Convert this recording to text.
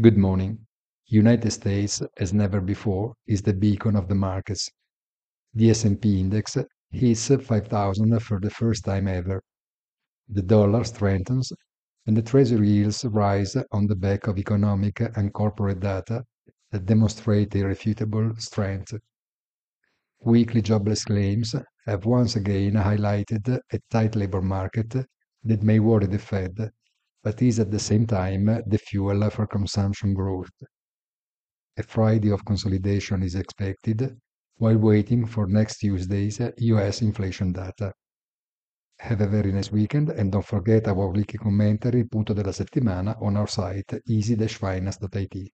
Good morning. United States, as never before, is the beacon of the markets. The S&P index hits 5,000 for the first time ever. The dollar strengthens and the treasury yields rise on the back of economic and corporate data that demonstrate irrefutable strength. Weekly jobless claims have once again highlighted a tight labor market that may worry the Fed but is at the same time the fuel for consumption growth. A Friday of consolidation is expected while waiting for next Tuesday's US inflation data. Have a very nice weekend and don't forget our weekly commentary punto della settimana on our site easy-finance.it.